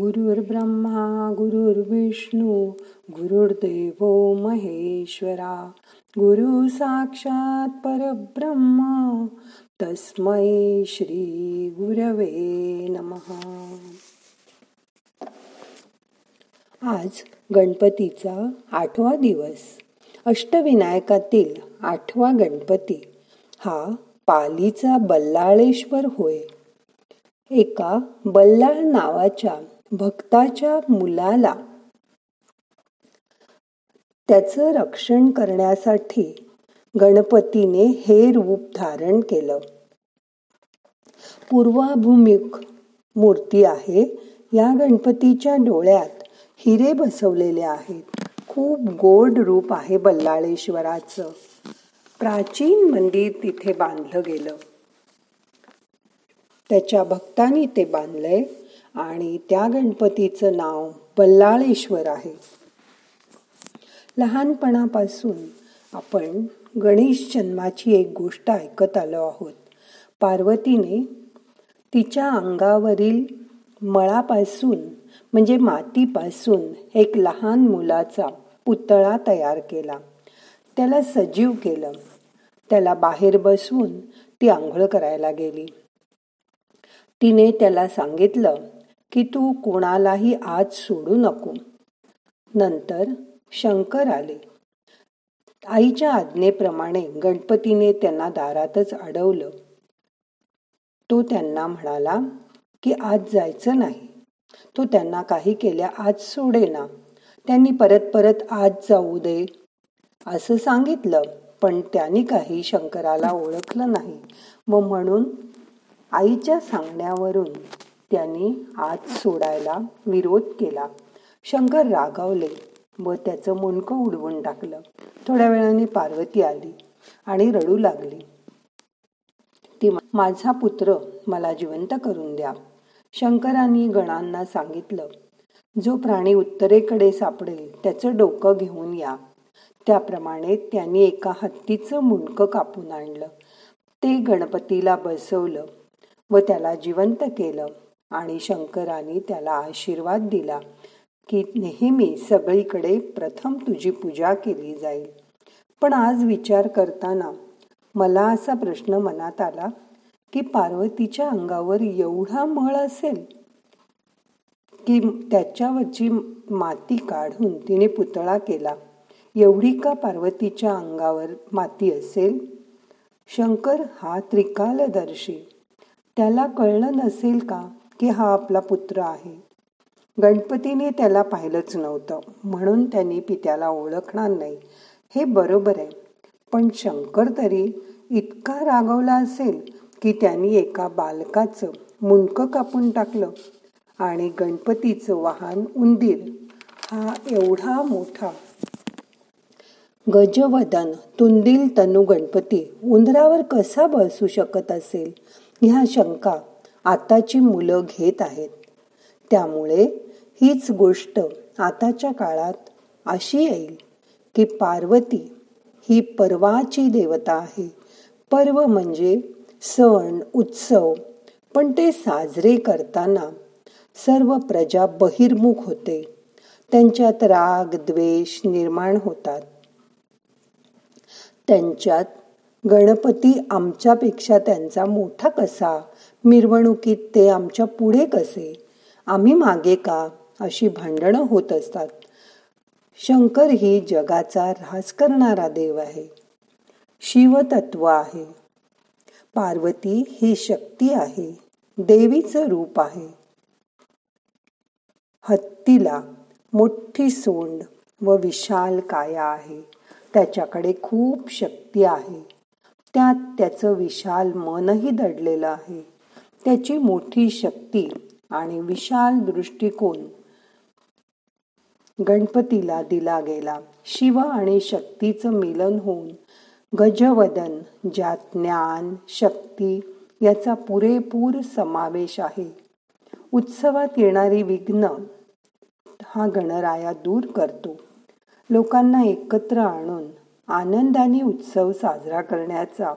गुरुर्ब्रह्मा गुरुर्विष्णू गुरुर्देव महेश्वरा गुरु साक्षात परब्रह्मा तस्मै श्री गुरवे नमः. आज गणपतीचा आठवा दिवस. अष्टविनायकातील आठवा गणपती हा पालीचा बल्लाळेश्वर होय. एका बल्लाळ नावाच्या भक्ताच्या मुलाला. त्याचं रक्षण करण्यासाठी गणपतीने हे रूप धारण केलं. पूर्वाभूमिक मूर्ती आहे. या गणपतीच्या डोळ्यात हिरे बसवलेले आहेत. खूप गोड रूप आहे बल्लाळेश्वराचं. प्राचीन मंदिर तिथे बांधलं गेलं. त्याच्या भक्तांनी ते बांधलंय. आणि त्या गणपतीचं नाव बल्लाळेश्वर आहे. लहानपणापासून आपण गणेश जन्माची एक गोष्ट ऐकत आलो आहोत. पार्वतीने तिच्या अंगावरील मळापासून म्हणजे मातीपासून एक लहान मुलाचा पुतळा तयार केला. त्याला सजीव केलं. त्याला बाहेर बसवून ती आंघोळ करायला गेली. तिने त्याला सांगितलं की तू कोणालाही आज सोडू नको. नंतर शंकर आले. आईच्या आज्ञेप्रमाणे गणपतीने त्यांना दारातच अडवलं. तो त्यांना म्हणाला की आज जायचं नाही. तो त्यांना काही केल्या आज सोडेना. त्यांनी परत परत आज जाऊ दे. असं सांगितलं पण त्यांनी काही शंकराला ओळखलं नाही. व म्हणून आईच्या सांगण्यावरून त्यांनी आत सोडायला विरोध केला. शंकर रागावले व त्याचं मुंडकं उडवून टाकलं. थोड्या वेळाने पार्वती आली आणि रडू लागली. ती माझा पुत्र मला जिवंत करून द्या शंकरांनी गणांना सांगितलं. जो प्राणी उत्तरेकडे सापडेल त्याचं डोकं घेऊन या. त्याप्रमाणे त्यांनी एका हत्तीचं मुंडकं कापून आणलं. ते गणपतीला बसवलं व त्याला जिवंत केलं. आणि शंकराने त्याला आशीर्वाद दिला की नेहमी सगळीकडे प्रथम तुझी पूजा केली जाईल. पण आज विचार करताना मला असा प्रश्न मनात आला की पार्वतीच्या अंगावर एवढा मळ असेल की त्याच्यावरची माती काढून तिने पुतळा केला. एवढी का पार्वतीच्या अंगावर माती असेल? शंकर हा त्रिकालदर्शी. त्याला कळलं नसेल का? की हा आपला पुत्र आहे. गणपतीने त्याला पाहिलंच नव्हतं. म्हणून त्यांनी पित्याला ओळखणार नाही. हे बरोबर आहे. पण शंकर तरी इतका रागवला असेल की त्यांनी एका बालकाचं मुंडकं कापून टाकलं आणि गणपतीचं वाहन उंदीर. हा एवढा मोठा गजवदन तुंदिल तनु गणपती उंदरावर कसा बसू शकत असेल? ह्या शंका आताची मुलं घेत आहेत. त्यामुळे हीच गोष्ट आताच्या काळात अशी येईल की पार्वती ही पर्वाची देवता आहे. पर्व म्हणजे सण उत्सव पण ते साजरे करताना सर्व प्रजा बहिर्मुख होते. त्यांच्यात राग द्वेष निर्माण होतात. त्यांच्यात गणपती आमच्यापेक्षा त्यांचा मोठा कसा मिरवणुकीत ते आमच्या पुढे कसे? आम्ही मागे का? अशी भांडणं होत असतात. शंकर ही जगाचा ऱ्हास करणारा देव आहे. शिवतत्व आहे. पार्वती ही शक्ती आहे. देवीचं रूप आहे. हत्तीला मोठी सोंड व विशाल काया आहे. त्याच्याकडे खूप शक्ती आहे. त्यात त्याचं विशाल मनही दडलेलं आहे. त्याची मोठी शक्ती आणि विशाल दृष्टिकोन गणपतीला दिला गेला. शिव आणि शक्तीचं मिलन होऊन गजवदन ज्यात ज्ञान शक्ती याचा पुरेपूर समावेश आहे. उत्सवात येणारी विघ्न हा गणराया दूर करतो. लोकांना एकत्र आणून आनंदाने उत्सव साजरा करण्याचा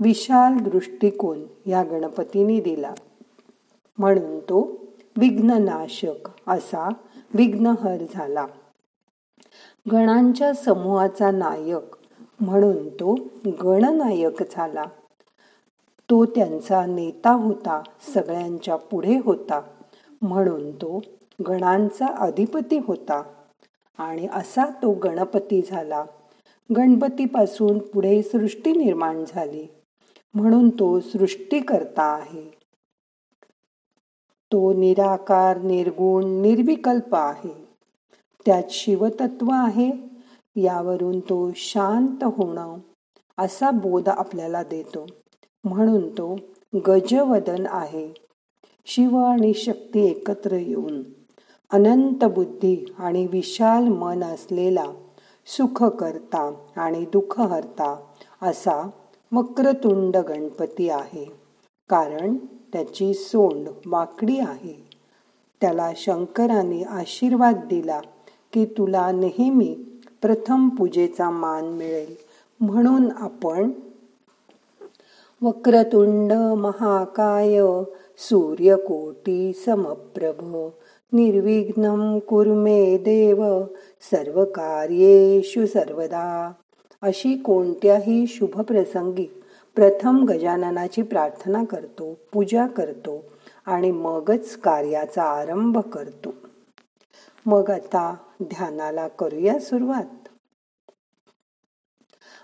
विशाल दृष्टिकोन या गणपतीने दिला. म्हणून तो विघ्ननाशक असा विघ्नहर झाला. गणांच्या समूहाचा नायक म्हणून तो गणनायक झाला. तो त्यांचा नेता होता सगळ्यांच्या पुढे होता. म्हणून तो गणांचा अधिपती होता. आणि असा तो गणपती झाला. गणपतीपासून पुढे सृष्टी निर्माण झाली. म्हणून तो सृष्टीकर्ता आहे. तो निराकार निर्गुण निर्विकल्प आहे. त्यात शिवतत्व आहे. यावरून तो शांत होणं असा बोध आपल्याला देतो. म्हणून तो गजवदन आहे. शिव आणि शक्ती एकत्र येऊन अनंत बुद्धी आणि विशाल मन असलेला सुखकर्ता आणि दुःख असा वक्रतुंड गणपती आहे. कारण त्याची सोंड वाकडी आहे. त्याला शंकराने आशीर्वाद दिला की तुला नेहमी प्रथम पूजेचा मान मिळेल. म्हणून आपण वक्रतुंड महाकाय सूर्यकोटी समप्रभ निर्विघ्न कुर्मे देव सर्व कार्येषु सर्वदा. अशी कोणत्याही शुभ प्रसंगी प्रथम गजाननाची प्रार्थना करतो पूजा करतो आणि मगच कार्याचा आरंभ करतो. मग आता ध्यानाला करूया सुरुवात.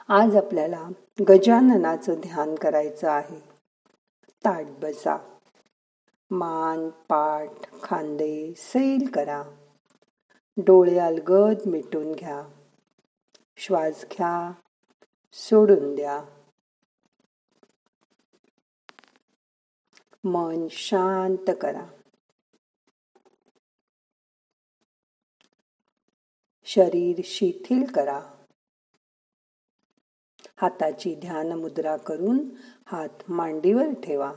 आज आपल्याला गजाननाचं ध्यान करायचं आहे. ताट बसा. मान पाठ खांदे सैल करा. डोळे अलगद मिटून घ्या. श्वास घ्या सोडून द्या. मन शांत करा. शरीर शिथिल करा. हाताची ध्यान मुद्रा करून हात मांडीवर ठेवा.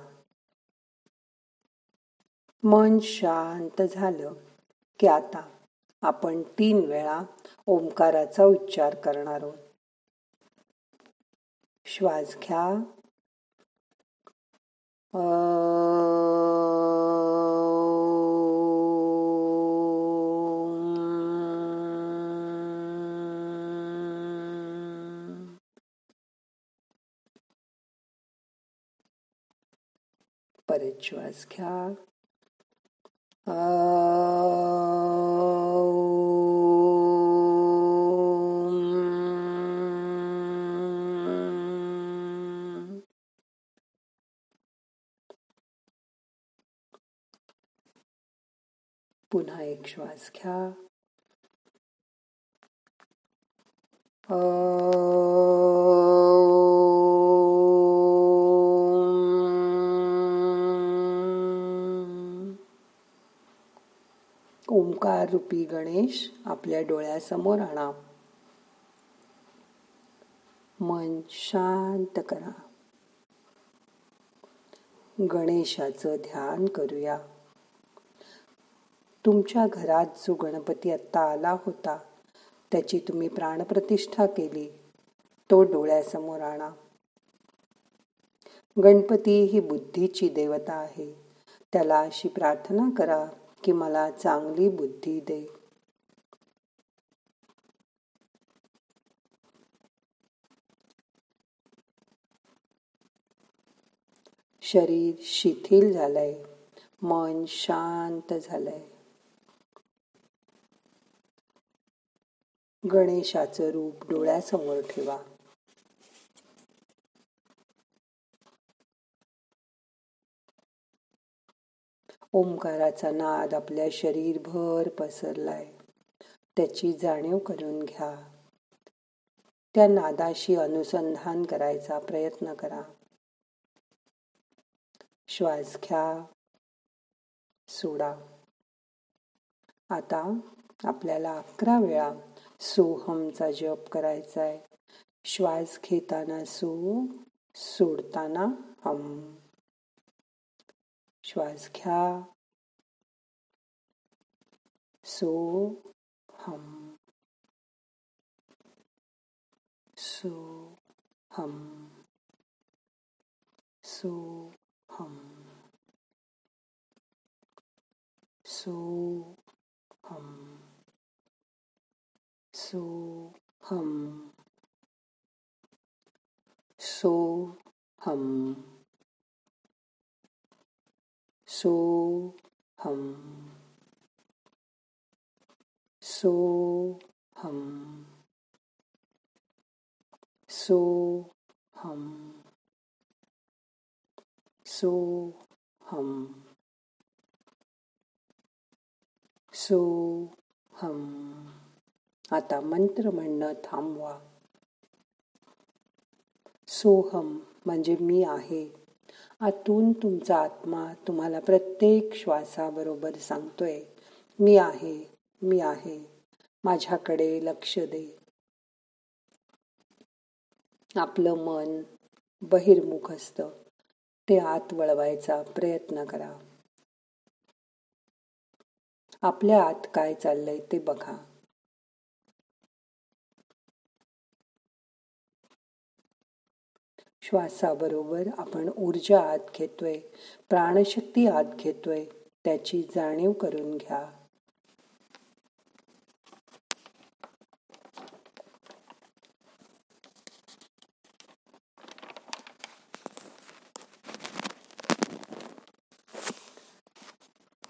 मन शांत झालं की आता आपण तीन वेळा ओंकाराचा उच्चार करणार आहोत. श्वास घ्या. परत श्वास घ्या. एक श्वास घ्या. ओंकार रूपी गणेश आपल्या डोळ्यासमोर आणा. मन शांत करा. गणेशाचं ध्यान करूया. तुमच्या घरात जो गणपती आत्ता आला होता त्याची तुम्ही प्राणप्रतिष्ठा केली. तो डोळ्यासमोर आणा. गणपती ही बुद्धीची देवता आहे. त्याला अशी प्रार्थना करा की मला चांगली बुद्धी दे. शरीर शिथिल झालंय. मन शांत झालंय. गणेशाचं रूप डोळ्यासमोर ठेवा. ओंकाराचा नाद आपल्या शरीरभर पसरलाय. त्याची जाणीव करून घ्या. त्या नादाशी अनुसंधान करायचा प्रयत्न करा. श्वास घ्या. सोडा. आता आपल्याला अकरा वेळा सोहमचा जप करायचा आहे श्वास घेताना सो सोडताना हम. श्वास घ्या. सो हम. सो हम. सो हम. सो हम. So hum. So hum. So hum. So hum. So hum. So, hum. So, hum. आता मंत्र म्हणणं थांबवा. सोहम म्हणजे मी आहे. आतून तुमचा आत्मा तुम्हाला प्रत्येक श्वासाबरोबर सांगतोय मी आहे मी आहे माझ्याकडे लक्ष दे. आपलं मन बहिर्मुख असतं ते आत वळवायचा प्रयत्न करा. आपल्या आत काय चाललंय ते बघा. श्वासाबरोबर आपण ऊर्जा आत घेतोय प्राणशक्ती आत घेतोय त्याची जाणीव करून घ्या.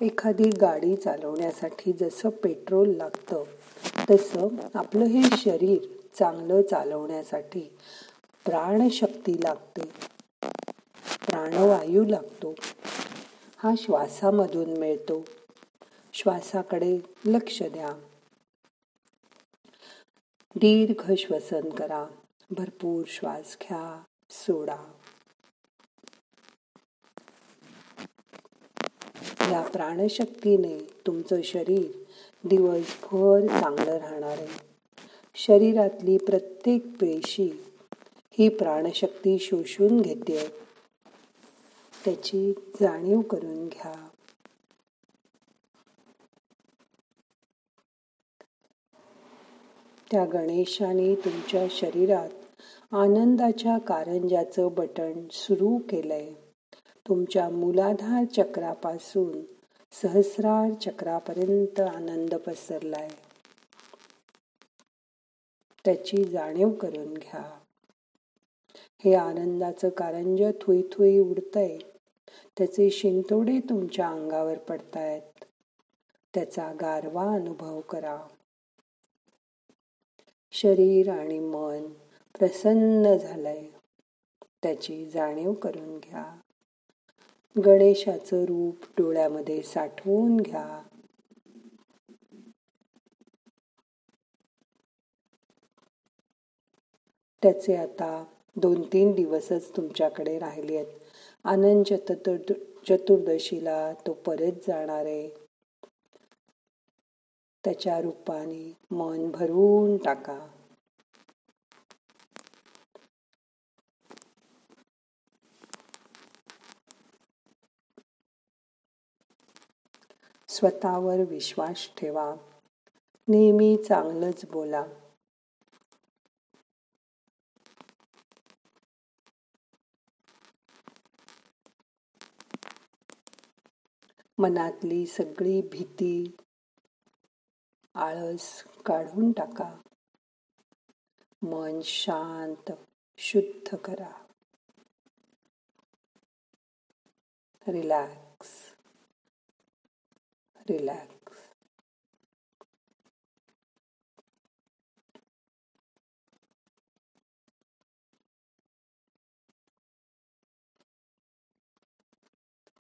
एखादी गाडी चालवण्यासाठी जसं पेट्रोल लागतं तसं आपलं हे शरीर चांगलं चालवण्यासाठी प्राणशक्ती लागते. प्राणवायू लागतो. हा श्वासामधून मिळतो. श्वासाकडे लक्ष द्या. दीर्घ श्वसन करा. भरपूर श्वास घ्या. सोडा. या प्राणशक्तीने तुमचं शरीर दिवसभर चांगलं राहणार आहे. शरीरातली प्रत्येक पेशी ही प्राणशक्ती शोषून घेते. त्याची जाणीव करून घ्या. त्या गणेशाने तुमच्या शरीरात आनंदाच्या कारंजाचं बटण सुरू केलंय. तुमच्या मूलाधार चक्रापासून सहस्रार चक्रापर्यंत आनंद पसरलाय. त्याची जाणीव करून घ्या. हे आनंदाचं कारंज थुई थुई उडतंय त्याचे शिंतोडे तुमच्या अंगावर पडतायत. त्याचा गारवा अनुभव करा. शरीर आणि मन प्रसन्न झालंय. त्याची जाणीव करून घ्या. गणेशाचं रूप डोळ्यामध्ये साठवून घ्या. त्याचे आता दोन तीन दिवसच तुमच्याकडे राहिले आहेत. आनंद चतुर्द चतुर्दशीला तो परत जाणार आहे. त्याच्या रूपाने मन भरून टाका. स्वतःवर विश्वास ठेवा. नेहमी चांगलंच बोला. मनातली सगळी भीती आळस काढून टाका. मन शांत शुद्ध करा. रिलॅक्स. रिलॅक्स.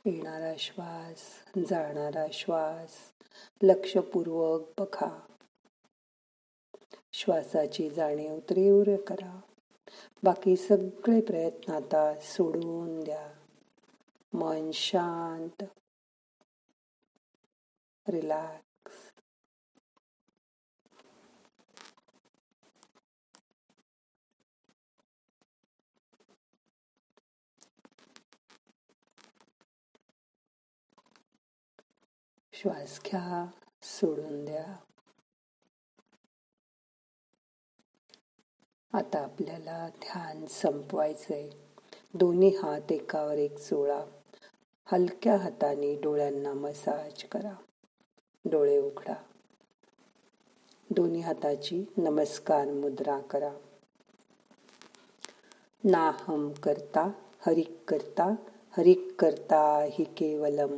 येणारा श्वास जाणारा श्वास लक्षपूर्वक बघा. श्वासाची जाणीव तीव्र करा. बाकी सगळे प्रयत्न आता सोडून द्या. मन शांत. रिलॅक्स. श्वास घ्या सोडून द्या. आता आपल्याला ध्यान संपवायचंय. दोन्ही हात एकावर एक चोळा हलक्या हाताने डोळ्यांना मसाज करा. डोळे उघडा. दोन्ही हाताची नमस्कार मुद्रा करा. नाहम करता हरिक करता हरिक करता हि केवलम.